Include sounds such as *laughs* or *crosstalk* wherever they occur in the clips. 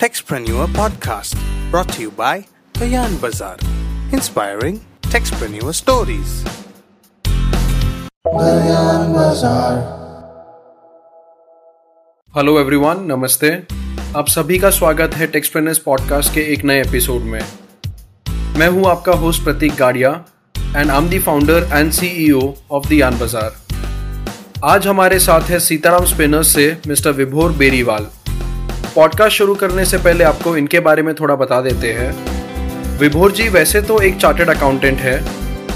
Techspreneur podcast brought to you by Yarn Bazaar, inspiring Techspreneur stories. Hello everyone नमस्ते। आप सभी का स्वागत है टेक्सप्रेनर्स पॉडकास्ट के एक नए एपिसोड में। मैं हूँ आपका host Prateek Gadia and I am the founder and CEO of the yarn Bazaar आज हमारे साथ है सीताराम स्पिनर्स से मिस्टर विभोर बेरीवाल पॉडकास्ट शुरू करने से पहले आपको इनके बारे में थोड़ा बता देते हैं। विभोर जी, वैसे तो एक चार्टर्ड अकाउंटेंट है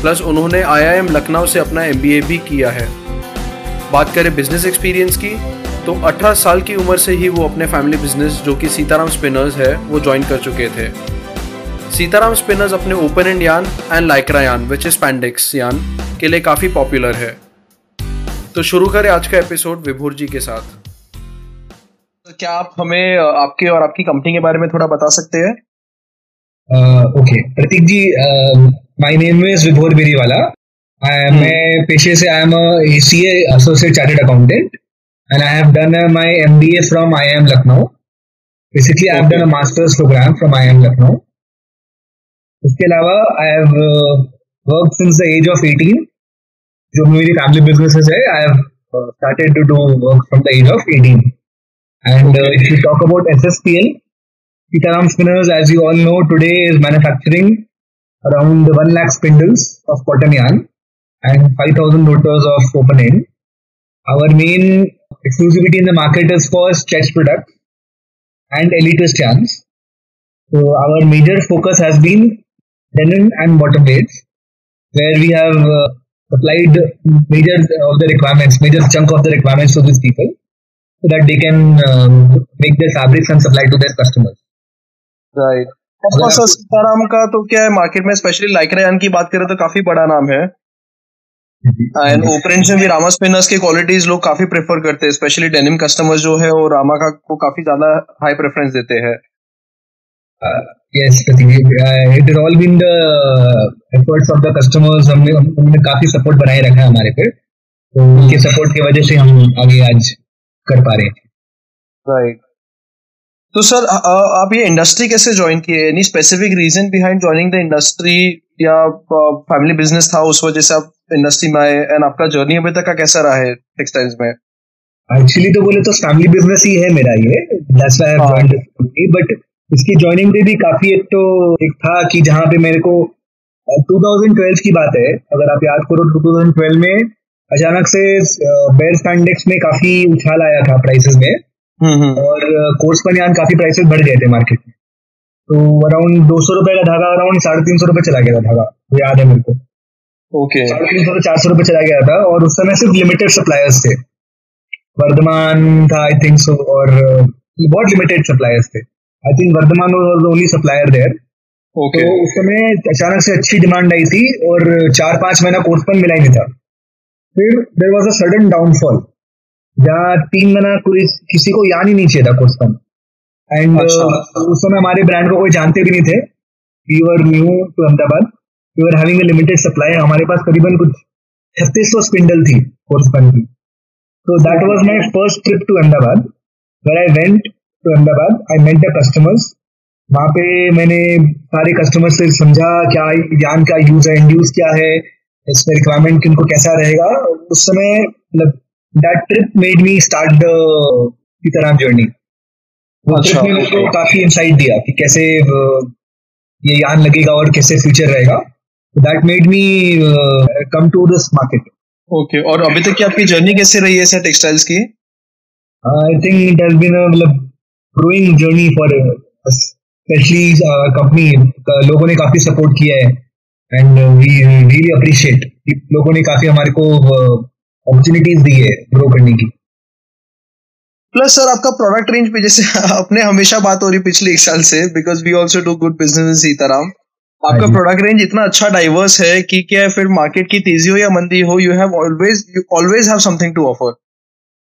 प्लस उन्होंने आईआईएम लखनऊ से अपना एमबीए भी किया है। बात करें बिज़नेस एक्सपीरियंस की तो 18 साल की उम्र से ही वो अपने फैमिली बिज़नेस जो कि सीताराम स्पिनर्स है, वो ज्वाइन कर चुके थे। सीताराम स्पिनर्स अपने open end yarn and Lycra yarn which is पैंडिक्स यान के लिए काफ़ी पॉपुलर है। तो शुरू करें आज का एपिसोड विभोर जी के साथ। क्या आप हमें आपके और आपकी कंपनी के बारे में थोड़ा बता सकते हैं? Okay Prateek ji my name is Vibhor Beriwala मैं पेशे से I am a C associate chartered accountant I have done uh, my MBA from IIM Lucknow. Basically, I have done a master's program from IIM Lucknow. उसके अलावा I have work since the age of 18 जो मेरी family businesses है I have started to do work from the age of 18 and uh, if you talk about SSPL Sitaram Spinners as you all know today is manufacturing around 1 lakh spindles of cotton yarn and 5000 rotors of open end. Our main exclusivity in the market is for stretch products and elitist yarns. So our major focus has been denim and bottom blades, where we have uh, supplied major of the requirements, major chunk of the requirements to these people, so that they can um, make their fabrics and supply to their customers. Right. Sitaram का तो क्या है market में specially Lycra की बात करें तो काफ़ी बड़ा नाम है एंड ओपरेंट में भी रामा स्पिनर्स के क्वालिटीज लोग काफ़ी प्रेफर करते हैं स्पेशली डेनिम कस्टमर्स जो है वो रामा का को काफ़ी ज़्यादा हाई प्रेफरेंस देते हैं yes it is all been the efforts of the customers हमने हमने काफ़ी सपोर्ट बनाए रखा है हमारे पे तो उनके सपोर्ट की वजह से हम आगे आज कर पा रहे हैं। राइट तो सर आप ये इंडस्ट्री कैसे ज्वाइन किए? Any specific reason behind joining the industry या फैमिली बिज़नेस था उस वजह से आप इंडस्ट्री में आए? एंड आपका जर्नी अभी तक का कैसा रहा है टेक्सटाइल्स में? एक्चुअली तो बोले तो फैमिली बिज़नेस ही है मेरा ये। That's why I joined but इसकी ज्वाइनिंग पे भी काफ़ी एक तो एक था कि जहाँ पे मेरे को 2012 की बात है। अगर आप याद करो 2012 में अचानक से बेयर स्टैंडेक्स में काफ़ी उछाल आया था प्राइसेस में। हम्म, हम्म। और कोर्स पर काफ़ी प्राइसेस बढ़ गए थे मार्केट में। तो अराउंड दो सौ रुपए का धागा अराउंड साढ़े तीन सौ रुपए चला गया था धागा। याद है मेरे को। ओके साढ़े तीन सौ चार सौ रुपए चला गया था और उस समय सिर्फ़ लिमिटेड सप्लायर्स थे। वर्धमान था आई थिंक सो और बहुत लिमिटेड सप्लायर्स थे। I think Vardhman was only supplier there okay उस समय अचानक से अच्छी डिमांड आई थी और चार पाँच महीना कोर्स पर मिला ही नहीं था। फिर there was a sudden downfall जहाँ तीन महीना किसी को याद ही नहीं चाहिए था कोर्स पर एंड अच्छा। uh, उस समय हमारे ब्रांड को कोई जानते भी नहीं थे। We were new to Ahmedabad we were having a limited supply हमारे पास करीबन कुछ छत्तीस सौ स्पिंडल थी कोर्सपन की। तो that was my first trip to Ahmedabad where I went to Ahmedabad I met the customers वहाँ पे मैंने सारे कस्टमर्स से समझा क्या ज्ञान का यूज़ है इंड्यूस क्या है। इसमें रिक्वायरमेंट किनको कैसा रहेगा उस समय मतलब that trip made me start the Sitaram journey अच्छा तो काफ़ी इंसाइट दिया कि कैसे ये यान लगेगा और कैसे फ्यूचर रहेगा। That made me come to this market okay और अभी तक की आपकी जर्नी कैसे रही है सर टेक्सटाइल्स की? I think it has been मतलब growing journey for specially company लोगों ने काफ़ी सपोर्ट किया है। एंड वी रियली अप्रिशिएट लोगों ने काफ़ी हमारे को अपॉर्चुनिटीज़ uh, दी है ग्रो करने की। प्लस सर आपका प्रोडक्ट रेंज पे जैसे *laughs* अपने हमेशा बात हो रही पिछले एक साल से because we also do good business in Sitaram आपका प्रोडक्ट रेंज इतना अच्छा डाइवर्स है कि क्या फिर मार्केट की तेज़ी हो या मंदी हो you have always you always have something to offer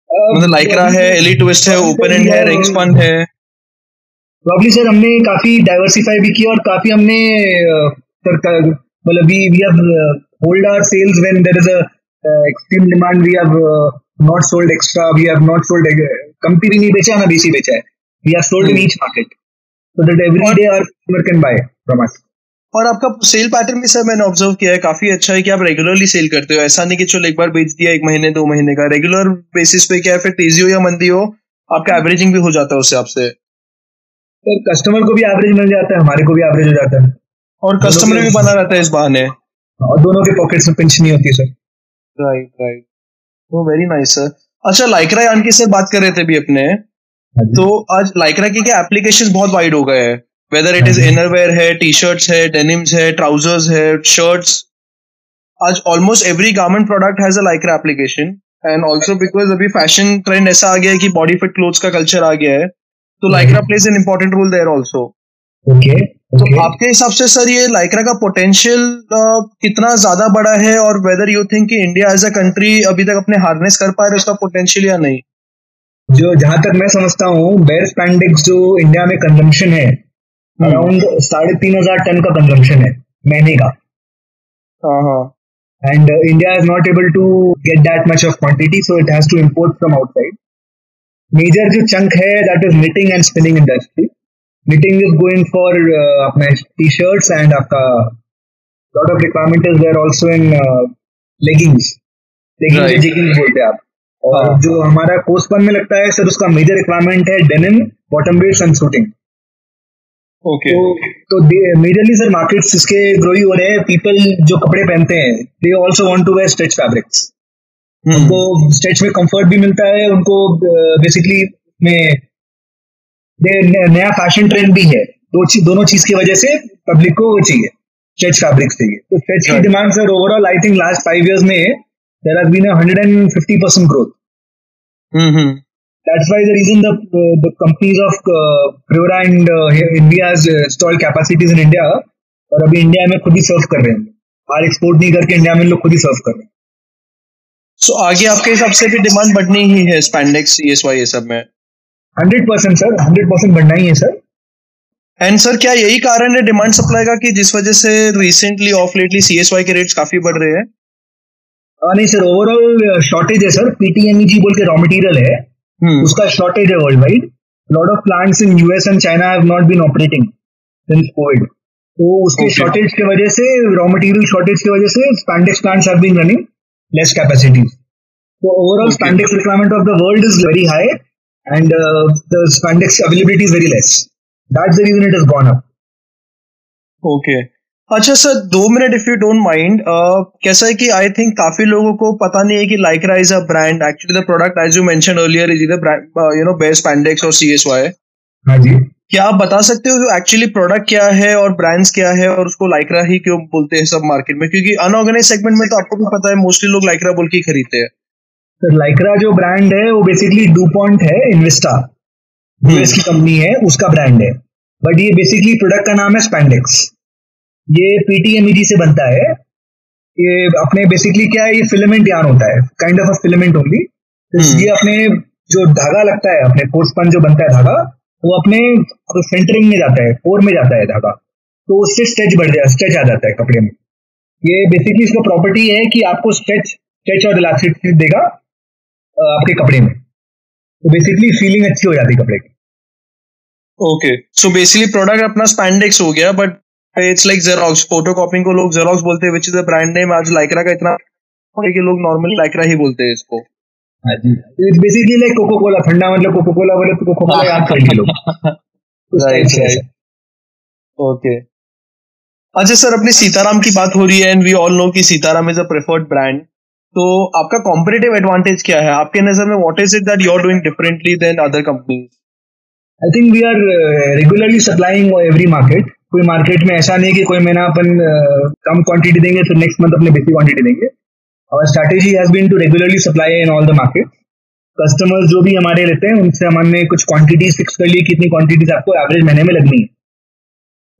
मतलब लाइक्रा है एली ट्विस्ट है ओपन एंड है रिंगस्पन है प्रॉब्ली सर हमने काफ़ी डाइवर्सिफाई भी किया और काफ़ी हमने मतलब we we have hold our sales when there is a extreme demand we have not sold extra we have not sold कमती भी नहीं बेचा ना बीसी बेचा है. We are sold in each market so that every day our customer can buy from us. और आपका सेल पैटर्न भी सर मैंने ऑब्ज़र्व किया है. काफ़ी अच्छा है कि आप रेगुलरली सेल करते हो. ऐसा नहीं कि चलो एक बार बेच दिया एक महीने दो महीने का. रेगुलर बेसिस पे क्या है? फिर तेज़ी हो या मंदी हो आपका एवरेजिंग भी हो जाता है उससे आपसे. सर कस्टमर को भी एवरेज मिल जाता है हमारे को भी एवरेज हो जाता है। और कस्टमर भी बना रहता है इस बहाने। और दोनों के पॉकेट्स में पिंच नहीं होती सर राइट राइट वो वेरी नाइस सर अच्छा लाइक्रा यान की सर बात कर रहे थे भी अपने। हाँ तो आज लाइक्रा के क्या एप्लीकेशन बहुत वाइड हो गए हैं? वेदर इट इज़ इनरवेयर है टी शर्ट्स है डेनिम्स है ट्राउजर्स है शर्ट्स आज almost every garment product has a Lycra application and also because अभी फ़ैशन ट्रेंड ऐसा आ गया है कि बॉडी फिट क्लोथ्स का कल्चर आ गया है तो Lycra plays an important role there also okay तो आपके हिसाब से सर ये लाइक्रा का पोटेंशियल कितना ज़्यादा बड़ा है और वेदर यू थिंक कि इंडिया एज अ कंट्री अभी तक अपने हार्नेस कर पा रहे उसका पोटेंशियल या नहीं? जो जहाँ तक मैं समझता हूँ बेयर स्पैंडिक्स जो इंडिया में कंजम्पशन है अराउंड साढ़े तीन हज़ार टन का कंजम्पशन है महीने का। हाँ हाँ। Uh, India is not able to get that much of quantity, so it has to import from outside. Major जो चंक है that is knitting and spinning industry. Knitting is going for uh, अपने t-shirts and आपका lot of requirement is there also in uh, leggings. leggings Right. jeggings बोलते हैं आप और हाँ. जो हमारा कोस्पन में लगता है सर उसका मेजर रिक्वायरमेंट है denim bottom base and suiting okay तो मेजरली सर मार्केट्स इसके ग्रो ही हो रहे हैं पीपल जो कपड़े पहनते हैं they also want to wear stretch fabrics उनको स्ट्रेच में कंफर्ट भी मिलता है उनको बेसिकली में दे- नया फ़ैशन ट्रेंड भी है। दो चीज़ दोनों चीज़ की वजह से पब्लिक को वो चाहिए स्ट्रेच फैब्रिक्स चाहिए। तो स्ट्रेच की demand sir overall I think last five years में there has been hundred and fifty percent growth hmm That's why the reason the uh, the companies of uh, Priora and uh, here uh, installed capacities in India और अभी India में खुद ही सर्व कर रहे हैं बाहर export नहीं करके इंडिया में लोग खुद ही सर्व कर रहे हैं। सो so, आगे आपके हिसाब से भी डिमांड बढ़नी ही है स्पैंडेक्स ये सब में? Hundred percent sir hundred percent बढ़ना ही है सर। एंड सर क्या यही कारण है डिमांड सप्लाई का कि जिस वजह से रिसेंटली ऑफ़ लेटली सीएसवाई के रेट्स काफ़ी बढ़ रहे हैं? uh, नहीं सर ओवरऑल शॉर्टेज है सर। पीटीएमईजी बोल के रॉ मटेरियल है। हम्म। उसका शॉर्टेज है world wide lot of plants in US and China have not been operating since Covid तो उसके Okay. शॉर्टेज की वजह से रॉ मटेरियल शॉर्टेज की वजह से spandex plants have been running less capacities तो overall. Spandex requirement of the world is very high and the spandex availability is very less that's the reason it has gone up okay अच्छा sir दो minute if you don't mind कैसा है कि I think काफ़ी लोगों को पता नहीं है कि Lycra is a brand actually the product as you mention earlier is इधर यू नो बेस्ट स्पैंडेक्स और सीएसवाई हाँ जी। क्या आप बता सकते हो एक्चुअली प्रोडक्ट क्या है और ब्रांड्स क्या है और उसको लाइक्रा ही क्यों बोलते हैं सब मार्केट में? क्योंकि अनऑर्गेनाइज सेगमेंट में तो आपको भी पता है मोस्टली लोग लाइक्रा बोल के खरीदते हैं। सर लाइक्रा जो ब्रांड है वो बेसिकली डू पॉइंट है इन्वेस्टा यूएस की कंपनी है उसका ब्रांड है. बट ये बेसिकली प्रोडक्ट का नाम है स्पैंडेक्स ये पीटीएमईजी से बनता है. ये अपने बेसिकली क्या है ये फिलामेंट यान होता है. Kind of a filament only. ये अपने जो धागा लगता है अपने कोर्सपन जो बनता है धागा वो अपने सेंटरिंग में जाता है कोर में जाता है धागा. तो उससे स्ट्रेच बढ़ जाए स्ट्रेच आ जाता है कपड़े में. ये बेसिकली इसका प्रॉपर्टी है कि आपको स्ट्रेच स्ट्रेच और इलास्टिसिटी देगा. आपके कपड़े में। तो बेसिकली फीलिंग अच्छी हो जाती है कपड़े की। ओके सो बेसिकली प्रोडक्ट अपना स्पैंडेक्स हो गया but it's like Xerox photo copying को लोग जेरोक्स बोलते हैं which is the brand name आज लाइक्रा का इतना है कि लोग नॉर्मली लाइक्रा ही बोलते हैं इसको। हाँ जी। It's basically like Coca Cola ठंडा मतलब कोको कोला बोले तो कोको कोला याद कर से है *laughs* right. ओके अच्छा सर अपनी सीताराम की बात हो रही है एंड वी ऑल नो कि Sitaram is a preferred brand तो आपका कॉम्पिटेटिव एडवांटेज क्या है? आपके नज़र में what is it that you are doing differently than other companies I think we are regularly supplying every market कोई मार्केट में ऐसा नहीं कि कोई महीना अपन uh, कम क्वांटिटी देंगे फिर नेक्स्ट मंथ अपने बेसिक क्वांटिटी देंगे। और strategy has been to regularly supply in all the market customers जो भी हमारे रहते हैं उनसे हमने कुछ क्वांटिटीज फिक्स कर ली कितनी क्वांटिटीज आपको एवरेज महीने में लगनी है।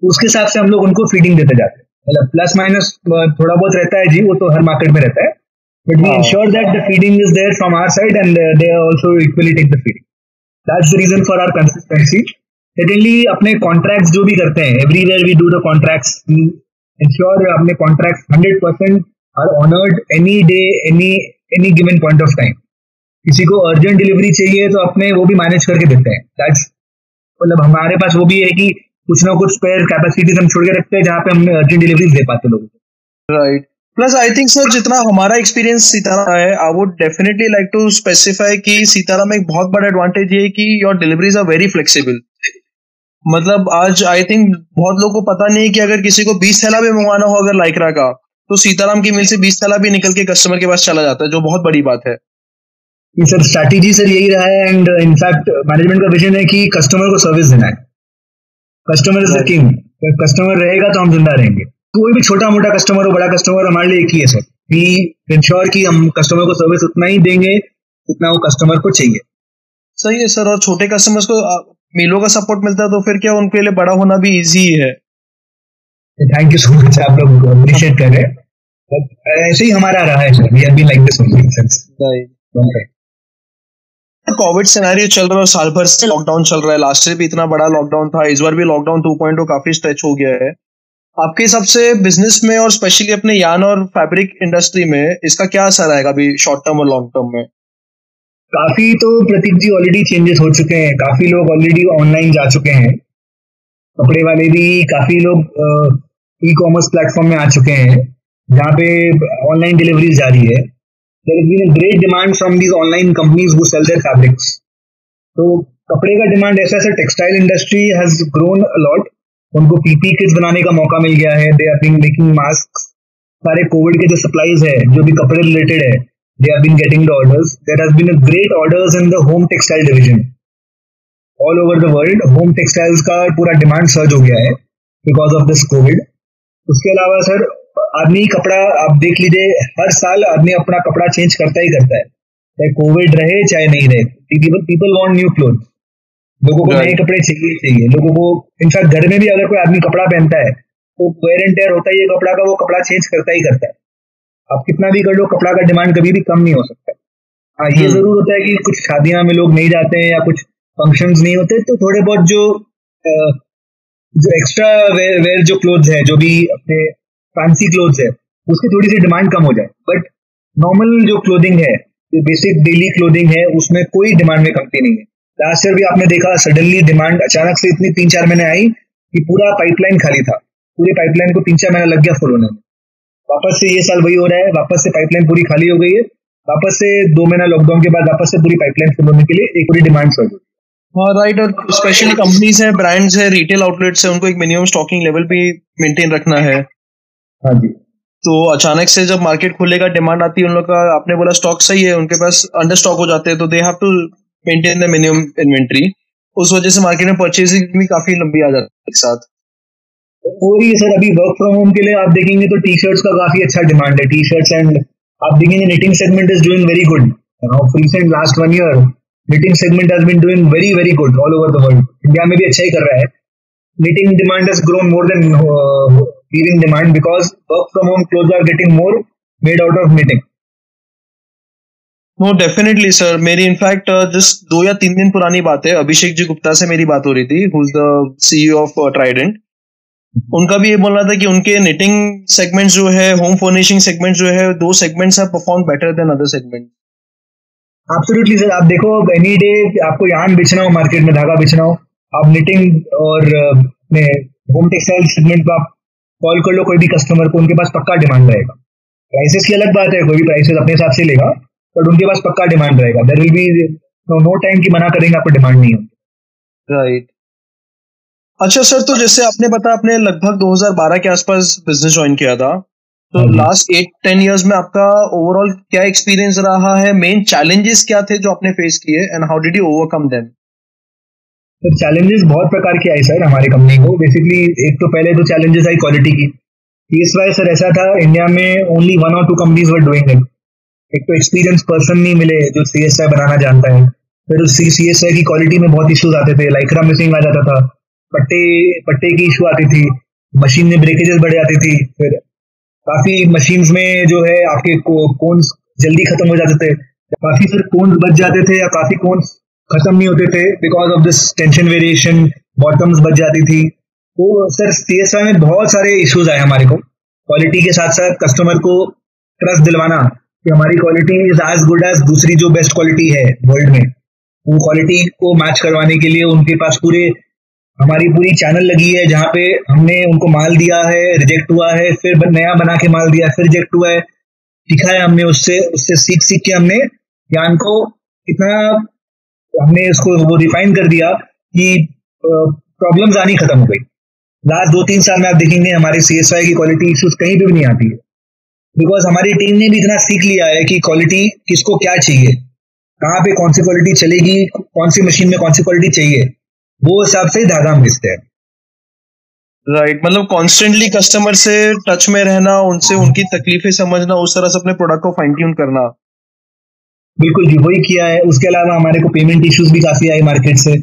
उसके हिसाब से हम लोग उनको फीडिंग देते जाते हैं। मतलब प्लस माइनस थोड़ा बहुत रहता है जी वो तो हर मार्केट में रहता है। बट वी हाँ। Ensure that the feeding is there from our side and they also equally take the feeding that's the reason for our consistency secondly अपने कॉन्ट्रैक्ट्स जो भी करते हैं everywhere we do the contracts ensure अपने contracts hundred percent are honoured any day any any given point of time किसी को urgent delivery चाहिए तो अपने वो भी मैनेज करके देते हैं। दैट्स मतलब हमारे पास वो भी है कि कुछ ना कुछ स्पेयर कैपेसिटीज हम छोड़ के रखते हैं जहाँ पे हम अर्जेंट डिलीवरीज दे पाते लोगों को। Right plus I think sir जितना हमारा एक्सपीरियंस सीताराम है I would definitely like to specify कि सीताराम में एक बहुत बड़ा एडवांटेज ये है कि your deliveries are very flexible मतलब आज आई थिंक बहुत लोगों को पता नहीं है कि अगर किसी को बीस थैला भी मंगवाना हो अगर लाइकरा का तो सीताराम की मिल से बीस थैला भी निकल के कस्टमर के पास चला जाता है जो बहुत बड़ी बात है। सर स्ट्रैटेजी सर यही रहा है एंड इनफैक्ट मैनेजमेंट का विजन है कि कस्टमर को सर्विस देना है। Customer is the king customer रहेगा तो हम ज़िंदा रहेंगे। कोई भी छोटा मोटा कस्टमर हो बड़ा कस्टमर हमारे लिए एक ही है सर वी इंश्योर कि हम कस्टमर को सर्विस उतना ही देंगे जितना वो कस्टमर को चाहिए। सही है सर और छोटे कस्टमर्स को मीलो का सपोर्ट मिलता है तो फिर क्या उनके लिए बड़ा होना भी इजी है? थैंक यू सो मच आप लोग अप्रिशिएट कर रहे हैं। ऐसे ही हमारा रहा है sir we have been like this only Covid scenario चल रहा है साल भर से लॉकडाउन चल रहा है। लास्ट ईयर भी इतना बड़ा लॉकडाउन था इस बार भी लॉकडाउन 2.0 काफ़ी स्ट्रेच हो गया है। आपके हिसाब से बिज़नेस में और स्पेशली अपने यान और फैब्रिक इंडस्ट्री में इसका क्या असर आएगा अभी शॉर्ट टर्म और लॉन्ग टर्म में? काफ़ी तो प्रतीक जी ऑलरेडी चेंजेस हो चुके हैं। काफ़ी लोग ऑलरेडी ऑनलाइन जा चुके हैं। कपड़े वाले भी काफ़ी लोग ई कॉमर्स प्लेटफॉर्म में आ चुके हैं, जहाँ पे ऑनलाइन डिलीवरी है। There is been great demand from these online companies वो सेल देयर फैब्रिक्स तो कपड़े का डिमांड ऐसा ऐसा textile industry has grown a lot उनको पीपी किट्स बनाने का मौका मिल गया है। They are been making mask सारे कोविड के जो सप्लाईज है, जो भी कपड़े रिलेटेड है they are been getting the orders there has been a great orders in the home textile division all over the world home textiles का पूरा डिमांड सर्ज हो गया है बिकॉज़ ऑफ़ दिस कोविड उसके अलावा सर, आदमी कपड़ा, आप देख लीजिए, हर साल आदमी अपना कपड़ा चेंज करता ही करता है। चाहे कोविड रहे, चाहे नहीं रहे। पीपल वॉन्ट न्यू क्लोथ लोगों को नए कपड़े चाहिए चाहिए। लोगों को इनफैक्ट घर में भी अगर कोई आदमी कपड़ा पहनता है तो वेयर एंड टेयर होता ही है कपड़ा का वो कपड़ा चेंज करता ही करता है। आप कितना भी कर लो कपड़ा का डिमांड कभी भी कम नहीं हो सकता। हाँ ये हम्म। ज़रूर होता है कि कुछ शादियाँ में लोग नहीं जाते हैं या कुछ फ़ंक्शन नहीं होते तो थोड़े बहुत जो जो एक्स्ट्रा वेयर वेयर जो क्लोथ है जो भी अपने फैंसी क्लोथ है उसकी थोड़ी सी डिमांड कम हो जाए। बट नॉर्मल जो क्लोथिंग है जो बेसिक डेली क्लोथिंग है उसमें कोई डिमांड में कमती नहीं है। लास्ट ईयर भी आपने देखा सडनली डिमांड अचानक से इतनी तीन चार महीने आई कि पूरा पाइपलाइन खाली था। पूरी पाइपलाइन को तीन चार महीना लग गया फुल होने में। वापस से ये साल वही हो रहा है वापस से पाइपलाइन पूरी खाली हो गई है। वापस से दो महीना लॉकडाउन के बाद वापस से पूरी पाइपलाइन फुल होने के लिए एक पूरी डिमांड सर्ज होगी हाँ राइट और स्पेशली कंपनीज़ है ब्रांड्स है रिटेल आउटलेट्स है उनको एक मिनिमम स्टॉकिंग लेवल भी मेंटेन रखना है। हाँ जी। तो अचानक से जब मार्केट खुलेगा डिमांड आती है उन लोग का आपने बोला स्टॉक सही है उनके पास अंडर स्टॉक हो जाते हैं तो they have to maintain the minimum inventory उस वजह से मार्केट में परचेसिंग भी काफ़ी लंबी आ जाती है एक साथ। और है सर अभी वर्क फ्रॉम होम के लिए आप देखेंगे तो टी शर्ट्स का काफ़ी अच्छा डिमांड है। टी शर्ट्स एंड आप देखेंगे knitting segment is doing very good recent last one year knitting segment has been doing very very good all over the world India में भी अच्छा ही कर रहा है। Demand has grown more than uh, weaving demand because work from home clothes are getting more made out of knitting. No definitely sir मेरी in fact जिस uh, दो या तीन दिन पुरानी बात है। अभिषेक जी गुप्ता से मेरी बात हो रही थी who is the CEO of Trident उनका भी ये बोलना था कि उनके निटिंग सेगमेंट जो है होम फर्निशिंग सेगमेंट जो है दो segments have perform better than other segment absolutely sir आप देखो एनी डे आपको यान बेचना हो मार्केट में धागा बेचना हो आप निटिंग और होम टेक्सटाइल सेगमेंट को आप कॉल कर लो कोई भी कस्टमर को उनके पास पक्का डिमांड रहेगा। प्राइसेस की अलग बात है कोई भी प्राइसेस अपने हिसाब से लेगा। बट उनके पास पक्का डिमांड रहेगा। There will be no time की मना करेंगे आपको डिमांड नहीं होगी। राइट अच्छा सर तो जैसे आपने बताया आपने लगभग 2012 के आसपास बिज़नेस ज्वाइन किया था। तो लास्ट एट टेन इयर्स में आपका ओवरऑल क्या एक्सपीरियंस रहा है? मेन चैलेंजेस क्या थे जो आपने फेस किए? And how did you overcome them तो चैलेंजेस बहुत प्रकार के आए सर हमारी कंपनी को। बेसिकली एक तो पहले तो चैलेंजेस आई क्वालिटी की। इस वाइज सर ऐसा था इंडिया में ओनली वन और two companies were doing it एक तो एक्सपीरियंस पर्सन नहीं मिले जो सी एस आई बनाना जानता है। फिर उस सी एस आई की क्वालिटी में बहुत इश्यूज़ आते थे लाइकरा मिसिंग आ जाता था। पट्टे पट्टे की इशू आती थी मशीन में ब्रेकेजेस बढ़ जाती थी, फिर काफ़ी मशीन में जो है आपके कोन्स जल्दी खत्म हो जाते थे। काफ़ी फिर कोन्स बच जाते थे या काफ़ी कोन्स खत्म नहीं होते थे because of this tension variation bottoms बच जाती थी। तो सर सी एस आई में बहुत सारे इश्यूज़ आए हमारे को। क्वालिटी के साथ साथ कस्टमर को ट्रस्ट दिलवाना कि हमारी quality is as good as दूसरी जो बेस्ट क्वालिटी है वर्ल्ड में। वो क्वालिटी को मैच करवाने के लिए उनके पास पूरे, हमारी पूरी चैनल लगी है जहाँ पे हमने उनको माल दिया है रिजेक्ट हुआ है, फिर नया बना के माल दिया, फिर रिजेक्ट हुआ है। सीखा है हमने उससे उससे सीख सीख के हमने ज्ञान को इतना, हमने उसको वो रिफाइन कर दिया कि प्रॉब्लम्स आनी खत्म हो गई। लास्ट दो तीन साल में आप देखेंगे हमारे सी की क्वालिटी इश्यूज़ कहीं पे भी नहीं आती है। बिकॉज़ हमारी टीम ने भी इतना सीख लिया है कि क्वालिटी किसको क्या चाहिए? कहाँ पे कौन सी क्वालिटी चलेगी? कौन सी मशीन में कौन सी क्वालिटी चाहिए? वो हिसाब से धागा हम बेचते हैं। Right right. मतलब कॉन्स्टेंटली कस्टमर से टच में रहना उनसे उनकी तकलीफें समझना उस तरह से अपने प्रोडक्ट को फाइन ट्यून करना। बिल्कुल जी वही किया है। उसके अलावा हमारे को पेमेंट इश्यूज़ भी काफ़ी आए मार्केट से।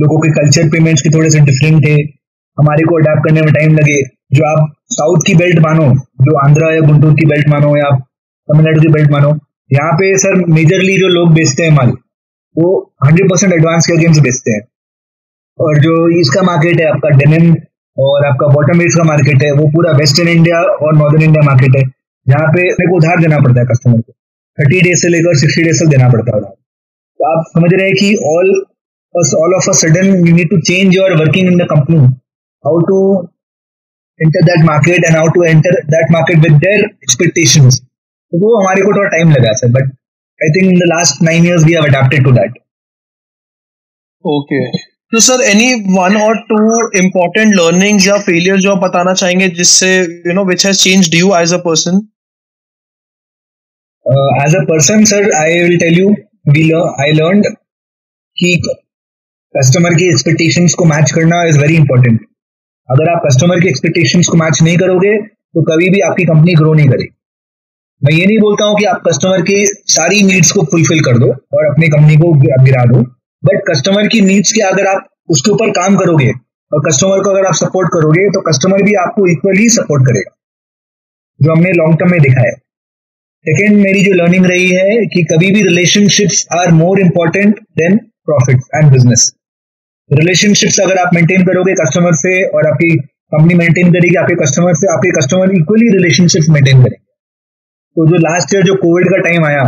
लोगों के कल्चर पेमेंट्स के थोड़े से डिफरेंट थे। हमारे को अडेप्ट करने में टाइम लगे। जो आप साउथ की बेल्ट मानो, जो आंध्रा या गुंटूर की बेल्ट मानो, या तमिलनाडु की बेल्ट मानो, यहाँ पे सर मेजरली जो लोग बेचते हैं माल, वो हंड्रेड परसेंट एडवांस के गेम्स बेचते हैं। और जो इसका मार्केट है, आपका डेनिम और आपका बॉटम वेट्स का मार्केट है, वो पूरा वेस्टर्न इंडिया और नॉर्दर्न इंडिया मार्केट है। जहाँ पे मेरे को उधार देना पड़ता है कस्टमर को। थर्टी डेज़ से लेकर सिक्सटी डेज़ तक देना पड़ता है उधार। तो आप समझ रहे हैं कि all all of a sudden you need to change your working in the company how to enter that market and how to enter that market with their expectations. तो वो हमारे को थोड़ा टाइम लगा sir but I think in the last nine years we have adapted to that okay तो sir any one और two important learning या failure जो आप बताना चाहेंगे जिससे you know which has changed you as a person as a person sir I will tell you we I learn कि customer की एक्सपेक्टेशंस को मैच करना इज़ वेरी इंपॉर्टेंट अगर आप कस्टमर की एक्सपेक्टेशंस को मैच नहीं करोगे तो कभी भी आपकी कंपनी ग्रो नहीं करेगी। मैं ये नहीं बोलता हूँ कि आप कस्टमर की सारी नीड्स को फुलफिल कर दो और अपनी कंपनी को गिरा दो। बट कस्टमर की नीड्स के अगर आप उसके ऊपर काम करोगे और कस्टमर को अगर आप सपोर्ट करोगे तो कस्टमर भी आपको इक्वली सपोर्ट करेगा, जो हमने लॉन्ग टर्म में देखा है। सेकेंड मेरी जो लर्निंग रही है कि कभी भी relationships are more important than profit and business relationships अगर आप मेंटेन करोगे कस्टमर से और आपकी कंपनी मेंटेन करेगी, आपके कस्टमर से, आपके कस्टमर इक्वली रिलेशनशिप मेंटेन करेंगे। तो जो लास्ट ईयर जो कोविड का टाइम आया,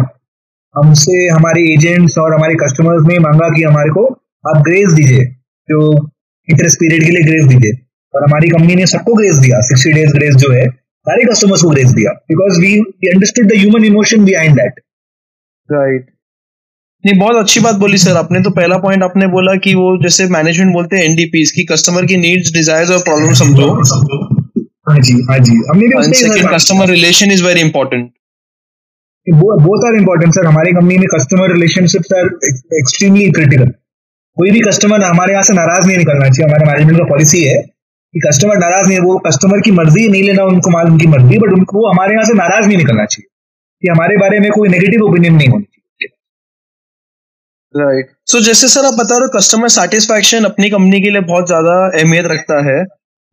हमसे, हमारे एजेंट्स और हमारे कस्टमर्स ने मांगा कि हमारे को आप ग्रेस दीजिए, जो इंटरेस्ट पीरियड के लिए ग्रेस दीजिए। और हमारी कंपनी ने सबको ग्रेस दिया सिक्सटी डेज़ ग्रेस जो है, सारे कस्टमर्स को ग्रेस दिया। Because we understood the human emotion behind that right नहीं बहुत अच्छी बात बोली सर। आपने तो पहला पॉइंट आपने बोला कि वो जैसे मैनेजमेंट बोलते हैं एनडीपीस की कस्टमर की नीड्स डिजायर्स और प्रॉब्लम समझो। हाँ जी हाँ जी। Customer relation is very important both are important sir. हमारी कंपनी में customer relationship are extremely critical कोई भी कस्टमर हमारे यहाँ से नाराज़ नहीं निकलना चाहिए। हमारे मैनेजमेंट का पॉलिसी है कि कस्टमर नाराज़ नहीं है। वो कस्टमर की मर्ज़ी नहीं लेना उनको माल उनकी मर्ज़ी बट उनको हमारे यहाँ से नाराज़ नहीं निकलना चाहिए कि हमारे बारे में कोई नेगेटिव ओपिनियन नहीं होनी। Right right. सो so, जैसे सर आप बता रहे हो कस्टमर सेटिस्फेक्शन अपनी कंपनी के लिए बहुत ज़्यादा अहमियत रखता है।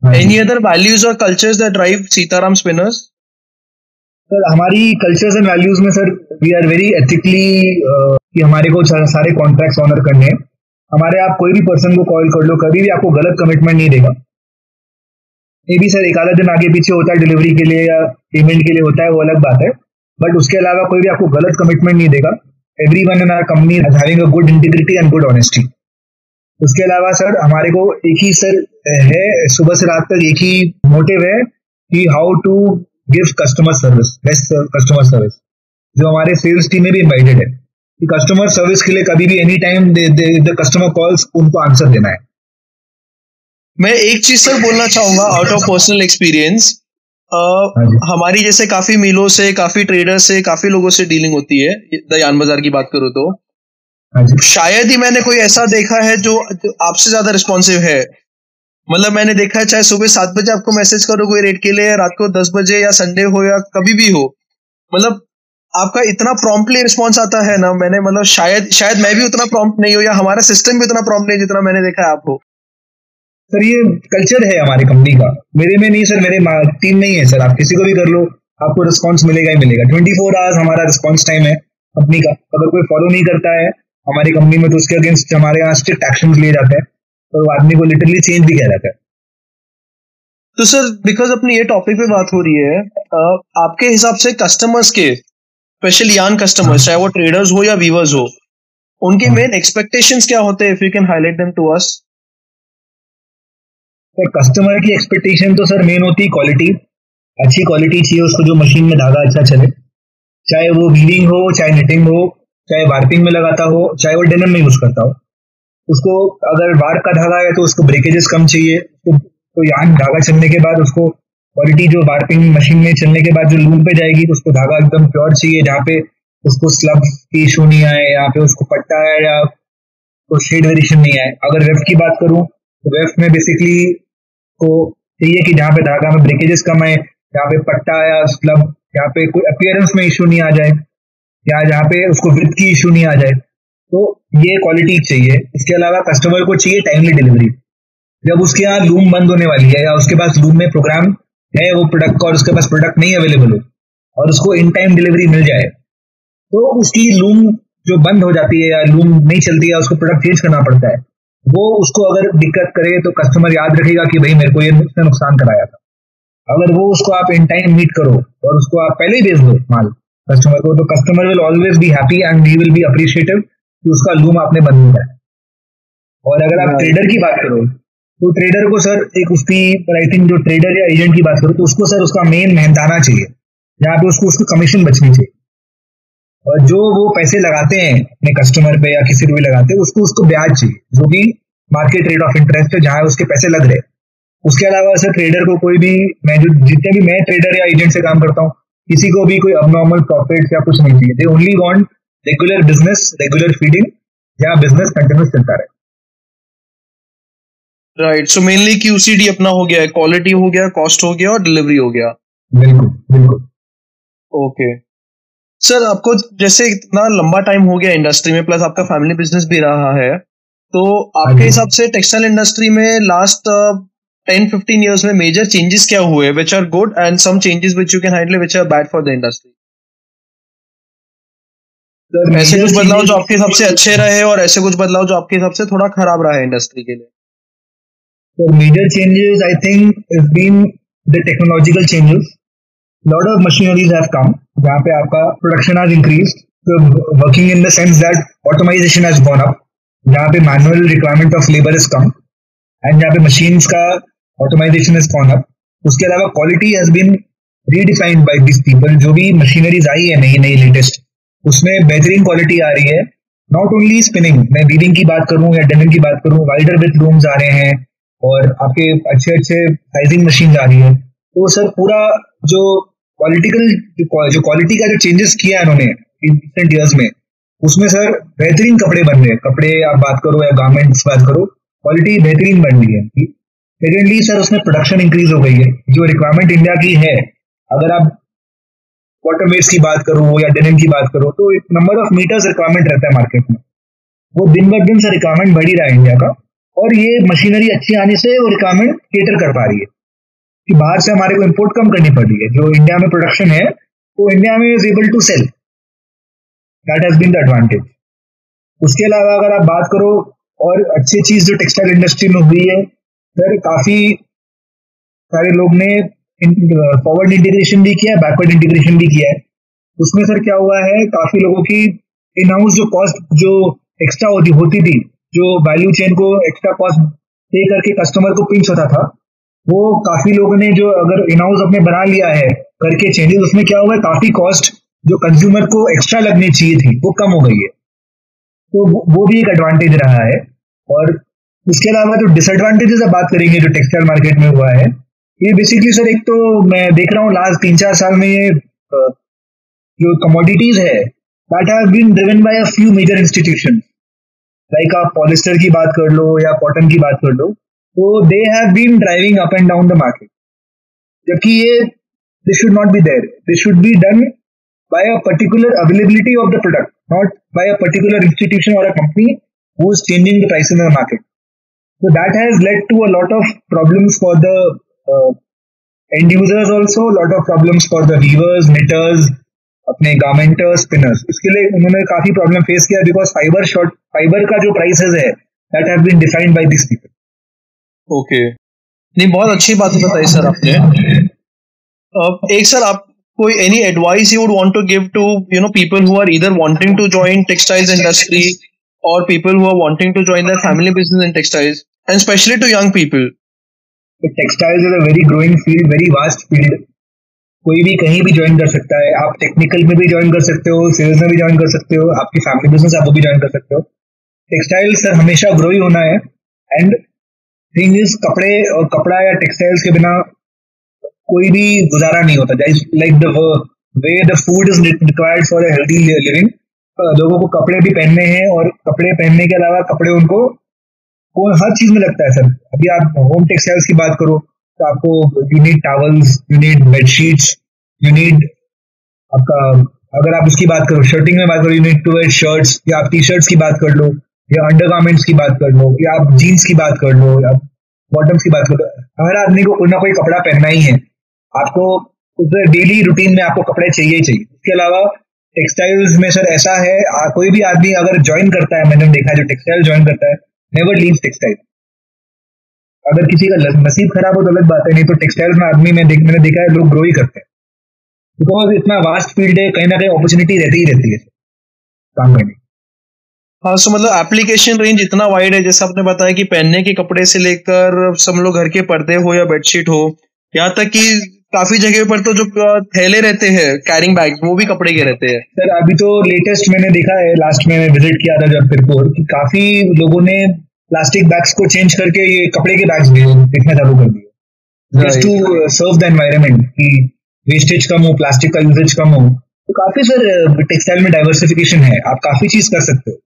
एनी अदर वैल्यूज़ और cultures that drive Sitaram Spinners sir हमारी कल्चर्स एंड वैल्यूज़ में sir we are very ethically कि हमारे को सारे कॉन्ट्रैक्ट्स ऑनर करने हैं। हमारे आप कोई भी पर्सन को कॉल कर लो कभी भी आपको गलत कमिटमेंट नहीं देगा। ये भी सर एक आधा दिन आगे पीछे होता है डिलीवरी के लिए या पेमेंट के लिए होता है वो अलग बात है। बट उसके अलावा कोई भी आपको गलत कमिटमेंट नहीं देगा। Everyone in our company is having a good integrity and good honesty. उसके अलावा सर, हमारे को एक ही सर है, सुबह से रात तक एक ही मोटिव है कि how to give customer service best customer service जो हमारे सेल्स टीम में भी इन्वाइटेड है कि कस्टमर सर्विस के लिए कभी भी any time the customer calls उनको आंसर देना है मैं एक चीज़ सर बोलना चाहूँगा आउट ऑफ़ पर्सनल एक्सपीरियंस हमारी जैसे काफ़ी मिलों से काफ़ी ट्रेडर से काफ़ी लोगों से डीलिंग होती है दयान बाज़ार की बात करो तो। हाँ शायद ही मैंने कोई ऐसा देखा है जो, जो आपसे ज़्यादा रिस्पॉन्सिव है। मतलब मैंने देखा है चाहे सुबह सात बजे आपको मैसेज करो कोई रेट के लिए रात को दस बजे या संडे हो या कभी भी हो। मतलब आपका इतना प्रॉम्प्टली रिस्पॉन्स आता है ना मैंने मतलब शायद शायद मैं भी उतना प्रॉम्प्ट नहीं हो या हमारा सिस्टम भी उतना प्रॉम्प्ट नहीं जितना मैंने देखा है आपको सर ये कल्चर है हमारी कंपनी का। मेरे में नहीं सर मेरे टीम में ही है सर आप किसी को भी कर लो आपको रिस्पॉन्स मिलेगा ही मिलेगा। ट्वेंटी फोर आवर्स हमारा रिस्पॉन्स टाइम है कंपनी का। अगर कोई फॉलो नहीं करता है हमारी कंपनी में तो उसके अगेंस्ट हमारे यहाँ स्ट्रिक्ट एक्शन लिए जाते हैं। और वो आदमी को लिटरली चेंज भी किया जाता है। तो सर बिकॉज़ अपनी ये टॉपिक पे बात हो रही है आपके हिसाब से कस्टमर्स के स्पेशली यान कस्टमर्स चाहे वो ट्रेडर्स हो या वीवर्स हो उनके मेन हाँ। एक्सपेक्टेशंस क्या होते हैं? If you can highlight them to us तो कस्टमर की एक्सपेक्टेशन तो सर मेन होती है क्वालिटी अच्छी क्वालिटी चाहिए उसको जो मशीन में धागा अच्छा चले। चाहे वो वीविंग हो चाहे निटिंग हो चाहे वार्पिंग में लगाता हो चाहे वो डेनम में यूज़ करता हो। उसको अगर वार्प का धागा है तो उसको ब्रेकेजेस कम चाहिए। तो, तो यहाँ धागा चलने के बाद उसको क्वालिटी जो वार्पिंग मशीन में चलने के बाद जो लूम पे जाएगी तो उसको धागा एकदम प्योर चाहिए। जहाँ पे उसको स्लब की इशू नहीं आए यहाँ पे उसको पट्टा है या तो शेड वेरिएशन नहीं आए। अगर वेफ की बात करूँ तो वेफ में बेसिकली को चाहिए कि जहाँ पे धागा में ब्रेकेजेस कम आए यहाँ पे पट्टा या स्लब यहाँ पे कोई अपियरेंस में इशू नहीं आ जाए, या जहाँ पे उसको विथ की इशू नहीं आ जाए तो ये क्वालिटी चाहिए। इसके अलावा कस्टमर को चाहिए टाइमली डिलीवरी जब उसके यहाँ लूम बंद होने वाली है या उसके पास लूम में प्रोग्राम है, वो प्रोडक्ट का और उसके पास प्रोडक्ट नहीं अवेलेबल हो, और उसको इन टाइम डिलीवरी मिल जाए तो उसकी लूम जो बंद हो जाती है या लूम नहीं चलती है, उसको प्रोडक्ट चेंज करना पड़ता है। वो उसको अगर दिक्कत करे तो कस्टमर याद रखेगा कि भाई मेरे को ये नुकसान कराया था। अगर वो उसको आप इन टाइम मीट करो और उसको आप पहले ही भेज दो माल कस्टमर को तो customer will always be happy and he will be appreciative कि उसका लूम आपने बंद कराया और अगर आप ट्रेडर की बात करो तो ट्रेडर को सर एक उसकी आई थिंक जो ट्रेडर या एजेंट की बात करो तो उसको सर उसका मेन मेहनताना चाहिए। जहाँ पे उसको उसको कमीशन बचनी चाहिए। जो वो पैसे लगाते हैं अपने कस्टमर पे या किसी को भी लगाते हैं उसको उसको ब्याज चाहिए। जो कि मार्केट रेट ऑफ़ इंटरेस्ट है जहाँ उसके पैसे लग रहे उसके अलावा ऐसे ट्रेडर को कोई भी मैं जो जितने भी मैं ट्रेडर या एजेंट से काम करता हूँ किसी को भी कोई अबनॉर्मल प्रॉफिट या कुछ नहीं चाहिए। They only want regular business regular feeding जहाँ बिज़नेस कंटिन्यूस चलता रहे। राइट सो मेनली क्यूसीडी अपना हो गया है क्वालिटी हो गया कॉस्ट हो गया और डिलीवरी हो गया। बिल्कुल बिल्कुल। ओके सर आपको जैसे इतना लंबा टाइम हो गया इंडस्ट्री में प्लस आपका फैमिली बिज़नेस भी रहा है तो आपके हाँ हिसाब से टेक्सटाइल इंडस्ट्री में लास्ट टेन फिफ्टीन ईयर्स में मेजर चेंजेस क्या हुए which are good and some changes which you can handle which are bad for the industry ऐसे कुछ बदलाव जो आपके हिसाब से अच्छे रहे और ऐसे कुछ बदलाव जो आपके हिसाब से थोड़ा खराब रहा है इंडस्ट्री के लिए changes, I think, has been the technological changes. Lot of machineries have come. जहाँ पे आपका production has increased. So working in the sense that automation has gone up. जहाँ पे manual requirement of labor is come. And जहाँ पे machines का automisation is gone up उसके अलावा quality has been redefined by this people जो भी machineries आई है नई नई लेटेस्ट उसमें बेहतरीन क्वालिटी आ रही है नॉट ओनली स्पिनिंग मैं वीविंग की बात करूँ या डेनिम की बात करूँ वाइडर विथ लूम्स आ रहे हैं, और आपके अच्छे अच्छे साइजिंग मशीन आ रही है तो सर, पूरा जो क्वालिटिकल जो क्वालिटी का जो चेंजेस किया है इन्होंने रिसेंट ईयर्स में, उसमें सर बेहतरीन कपड़े बन रहे हैं कपड़े आप बात करो या गारमेंट्स बात करो क्वालिटी बेहतरीन बन रही है। सेकेंडली सर उसमें प्रोडक्शन इंक्रीज हो गई है। जो रिक्वायरमेंट इंडिया की है, अगर आप वाटर वेस्ट की बात करो या डेनिम की बात करो तो एक नंबर ऑफ़ मीटर्स रिक्वायरमेंट रहता है मार्केट में। वो दिन ब दिन से रिक्वायरमेंट बढ़ ही रहा है इंडिया का। और ये मशीनरी अच्छी आने से वो रिक्वायरमेंट केटर कर पा रही है। कि बाहर से हमारे को इम्पोर्ट कम करनी पड़ रही है। जो इंडिया में प्रोडक्शन है, वो इंडिया में is able to sell that has been the advantage उसके अलावा अगर आप बात करो, और अच्छी चीज़ जो टेक्सटाइल इंडस्ट्री में हुई है, सर, काफ़ी सारे लोग ने फॉरवर्ड इंटीग्रेशन भी किया है बैकवर्ड इंटीग्रेशन भी किया है। उसमें सर क्या हुआ है, काफ़ी लोगों की इन हाउस जो कॉस्ट जो एक्स्ट्रा होती होती थी, जो वैल्यू चेन को एक्स्ट्रा कॉस्ट पे करके कस्टमर को पिंच होता था वो काफ़ी लोगों ने जो अगर इन हाउस अपने बना लिया है, करके चेंजेस उसमें क्या हुआ है? काफ़ी कॉस्ट जो कंज्यूमर को एक्स्ट्रा लगनी चाहिए थी, वो कम हो गई है। तो वो भी एक एडवांटेज रहा है। और इसके अलावा जो डिसएडवांटेजेस अब बात करेंगे, जो टेक्सटाइल मार्केट में हुआ है, ये बेसिकली सर एक तो मैं देख रहा हूँ लास्ट तीन चार साल में ये जो कमोडिटीज है that have been driven by a few major institution like आप पॉलिस्टर की बात कर लो या कॉटन की बात कर लो तो they have been driving up and down the market जबकि ये this should not be there this should be done by a particular availability of the product not by a particular institution और a company who is changing the price in the market So that has led to a lot of problems for the uh, end users also, a lot of problems for the weavers, knitters, अपने गारमेंटर्स spinners इसके लिए उन्होंने काफी problem face किया because fibre short fibre का जो prices है that have been defined by this people okay नहीं बहुत अच्छी बात बताई सर आपने। एक सर आप कोई any advice you would want to give to you know people who are either wanting to join textiles industry और who are wanting to join their family business in textiles, and especially to young people. तो textiles is a very growing field very vast field कोई भी कहीं भी join कर सकता है। आप टेक्निकल में भी ज्वाइन कर सकते हो सेल्स में भी ज्वाइन कर सकते हो आपकी फैमिली बिज़नेस आप भी ज्वाइन कर सकते हो। टेक्सटाइल सर हमेशा ग्रो ही होना है। एंड थिंग इज़ कपड़े और कपड़ा या टेक्सटाइल्स के बिना कोई भी गुजारा नहीं होता। Like the way the food is required for healthy living लोगों को कपड़े भी पहनने हैं और कपड़े पहनने के अलावा कपड़े उनको, वो हर चीज़ में लगता है सर। अभी आप होम टेक्सटाइल्स की बात करो तो आपको you need towels you need bedsheets you need आपका, अगर आप उसकी बात करो शर्टिंग में बात करो you need to wear shirts या आप टी शर्ट्स की बात कर लो या अंडर की बात कर लो या आप जीन्स की बात कर लो या बॉटम्स की बात कर लो हर आदमी को कोई ना कोई कपड़ा पहनना ही है। आपको डेली रूटीन में आपको कपड़े चाहिए ही चाहिए। इसके अलावा टेक्सटाइल्स में सर ऐसा है आ, कोई भी आदमी अगर ज्वाइन करता है मैंने देखा जो टेक्सटाइल ज्वाइन करता है नेवर लीव टेक्सटाइल अगर किसी का नसीब खराब हो तो अलग बात है नहीं तो टेक्सटाइल में आदमी में देख मैंने देखा है लोग ग्रो ही करते हैं। बिकॉज़ इतना वास्ट फ़ील्ड है कहीं ना कहीं अपॉर्चुनिटी रहती ही रहती है। काम करने हाँ सो मतलब एप्लीकेशन रेंज इतना वाइड है जैसे आपने बताया कि पहनने के कपड़े से लेकर सब लोग घर के पर्दे हो या बेडशीट हो यहाँ तक कि काफ़ी जगह पर तो जो थैले रहते हैं कैरिंग बैग वो भी कपड़े के रहते हैं। सर अभी तो लेटेस्ट मैंने देखा है लास्ट में विज़िट किया था जब कि काफ़ी लोगों ने प्लास्टिक बैग्स को चेंज करके ये कपड़े के बैग्स भी बेचना चालू कर दिए। Just to serve the environment की वेस्टेज कम हो प्लास्टिक का यूजेज कम हो। तो काफ़ी सर टेक्सटाइल में डाइवर्सिफिकेशन है आप काफ़ी चीज़ कर सकते हो।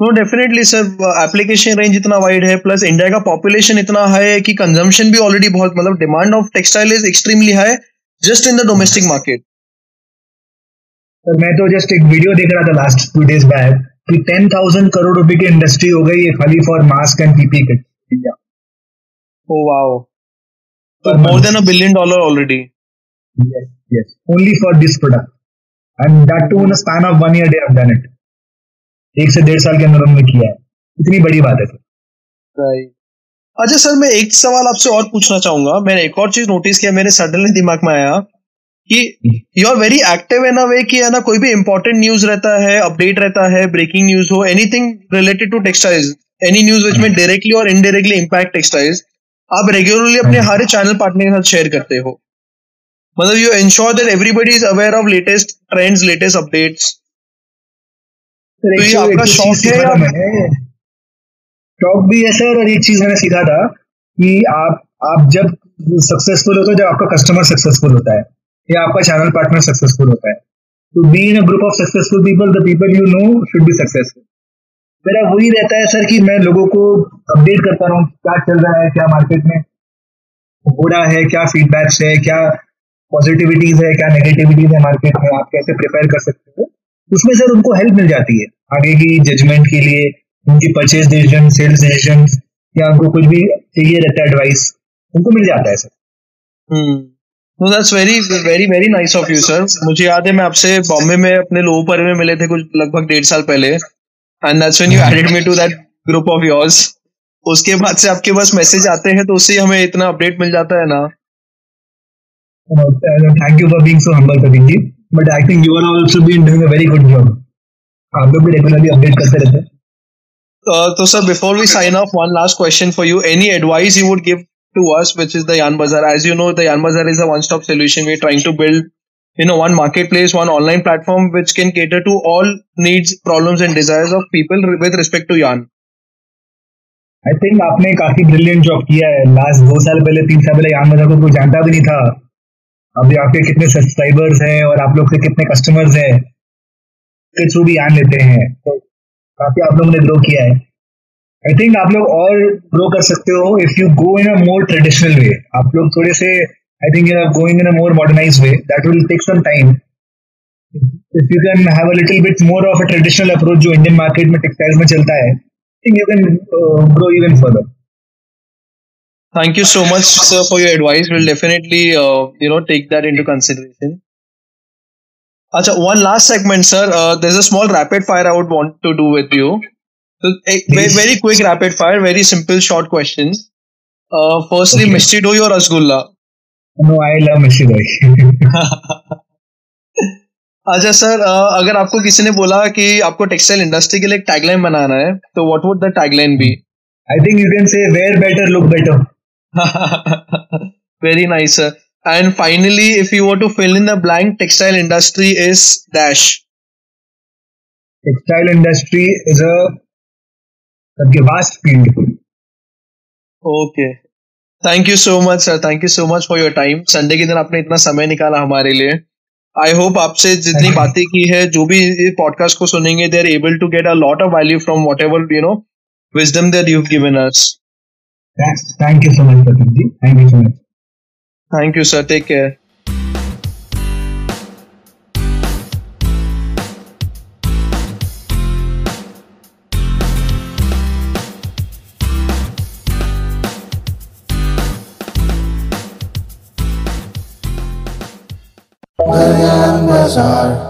No definitely sir application range इतना वाइड है प्लस इंडिया का पॉपुलेशन इतना हाई है कि कंजम्पशन भी ऑलरेडी बहुत मतलब demand of textile is extremely high just in the domestic market sir मैं तो जस्ट एक वीडियो देख रहा था लास्ट टू डेज़ बैक कि टेन थाउज़ेंड करोड़ रुपए की इंडस्ट्री हो गई है खाली for mask and PP kit India Oh wow. So more than a billion dollar already. Yes, yes. Only for this product. And that too in a span of one year they have done it. एक से डेढ़ साल के अंदर उन्होंने किया है। इतनी बड़ी बात है सर। राइट अच्छा सर मैं एक सवाल आपसे और पूछना चाहूँगा। मैंने एक और चीज़ नोटिस किया मेरे सडनली दिमाग में आया कि you are very active in a way कि है ना कोई भी इंपॉर्टेंट न्यूज़ रहता है अपडेट रहता है ब्रेकिंग न्यूज़ हो anything related to textiles any news which में डायरेक्टली और इनडायरेक्टली इम्पैक्ट टेक्सटाइल्स आप रेगुलरली अपने हाँ हर चैनल पार्टनर के साथ शेयर करते हो। मतलब you ensure that everybody is aware of latest trends latest updates तो ये आपका शौक है या शौक भी है सर और एक चीज़ मैंने सीखा था कि आप आप जब सक्सेसफुल होते हो जब आपका कस्टमर सक्सेसफुल होता है या आपका चैनल पार्टनर सक्सेसफुल होता है तो be in a group of successful people the people you know should be successful मेरा वही रहता है सर कि मैं लोगों को अपडेट करता रहा हूँ क्या चल रहा है क्या मार्केट में हो रहा है क्या फीडबैक्स है क्या पॉजिटिविटीज है क्या नेगेटिविटीज है मार्केट में आप कैसे प्रिपेयर कर सकते हो? उसमें सर उनको हेल्प मिल जाती है। आगे की जजमेंट के लिए उनकी परचेज डिसीज़न सेल्स डिसीज़न या उनको कुछ भी चाहिए रहता है एडवाइस उनको मिल जाता है sir. No that's very very very nice of you sir मुझे याद है मैं आपसे बॉम्बे में अपने लोगों पर में मिले थे कुछ लगभग डेढ़ साल पहले। And that's when you added me to that group of yours उसके बाद से आपके पास मैसेज आते हैं तो उससे हमें इतना अपडेट मिल जाता है ना। Thank you for being so humble Pradeep ji. But I think you are also being doing a very good job आप लोग भी रेगुलरली अपडेट करते रहते हैं uh, तो sir before we sign off one last question for you any advice you would give to us, which is the Yan Bazaar. As you know, the Yan Bazaar is a one-stop solution. We're trying to build, you know, one marketplace, one online platform which can cater to all needs, problems, and desires of people with respect to Yan. I think आपने काफ़ी brilliant job किया है last दो साल पहले तीन साल पहले यान बाज़ार को कोई जानता भी नहीं था अभी आपके कितने सब्सक्राइबर्स हैं और आप लोग के कितने कस्टमर्स हैं? के थ्रू भी यान लेते हैं। तो काफ़ी आप लोगों ने ग्रो किया है। आई थिंक आप लोग और ग्रो कर सकते हो if you go in a more traditional way आप लोग थोड़े से I think you are going in a more modernize way that will take some time if you can have a little bit more of a traditional approach जो Indian market में textiles में चलता है think you can grow even further Thank you so much, sir, for your advice. We'll definitely, uh, you know, take that into consideration. Acha, one last segment, sir. Uh, there's a small rapid fire I would want to do with you. So, a, very, very quick rapid fire, very simple, short questions. Uh, firstly, okay. Mishti Doi or Rasgulla? No, I love Mishti Doi. अच्छा sir अगर आपको किसी ने बोला कि आपको textile industry के लिए एक टैगलाइन बनाना है तो what would the tagline be I think you can say wear better look better *laughs* Very nice, sir. And finally, if you were to fill in the blank, textile industry is dash. Textile industry is a, a vast field. Okay. Thank you so much sir thank you so much for your time Sunday के दिन आपने इतना समय निकाला हमारे लिए I hope आपसे जितनी बातें की है जो भी पॉडकास्ट को सुनेंगे they are able to get a lot of value from whatever you know wisdom that you given us Thanks. Thank you so much, Pratikji. Thank you so much. Thank you, sir. Take care. Bazaar.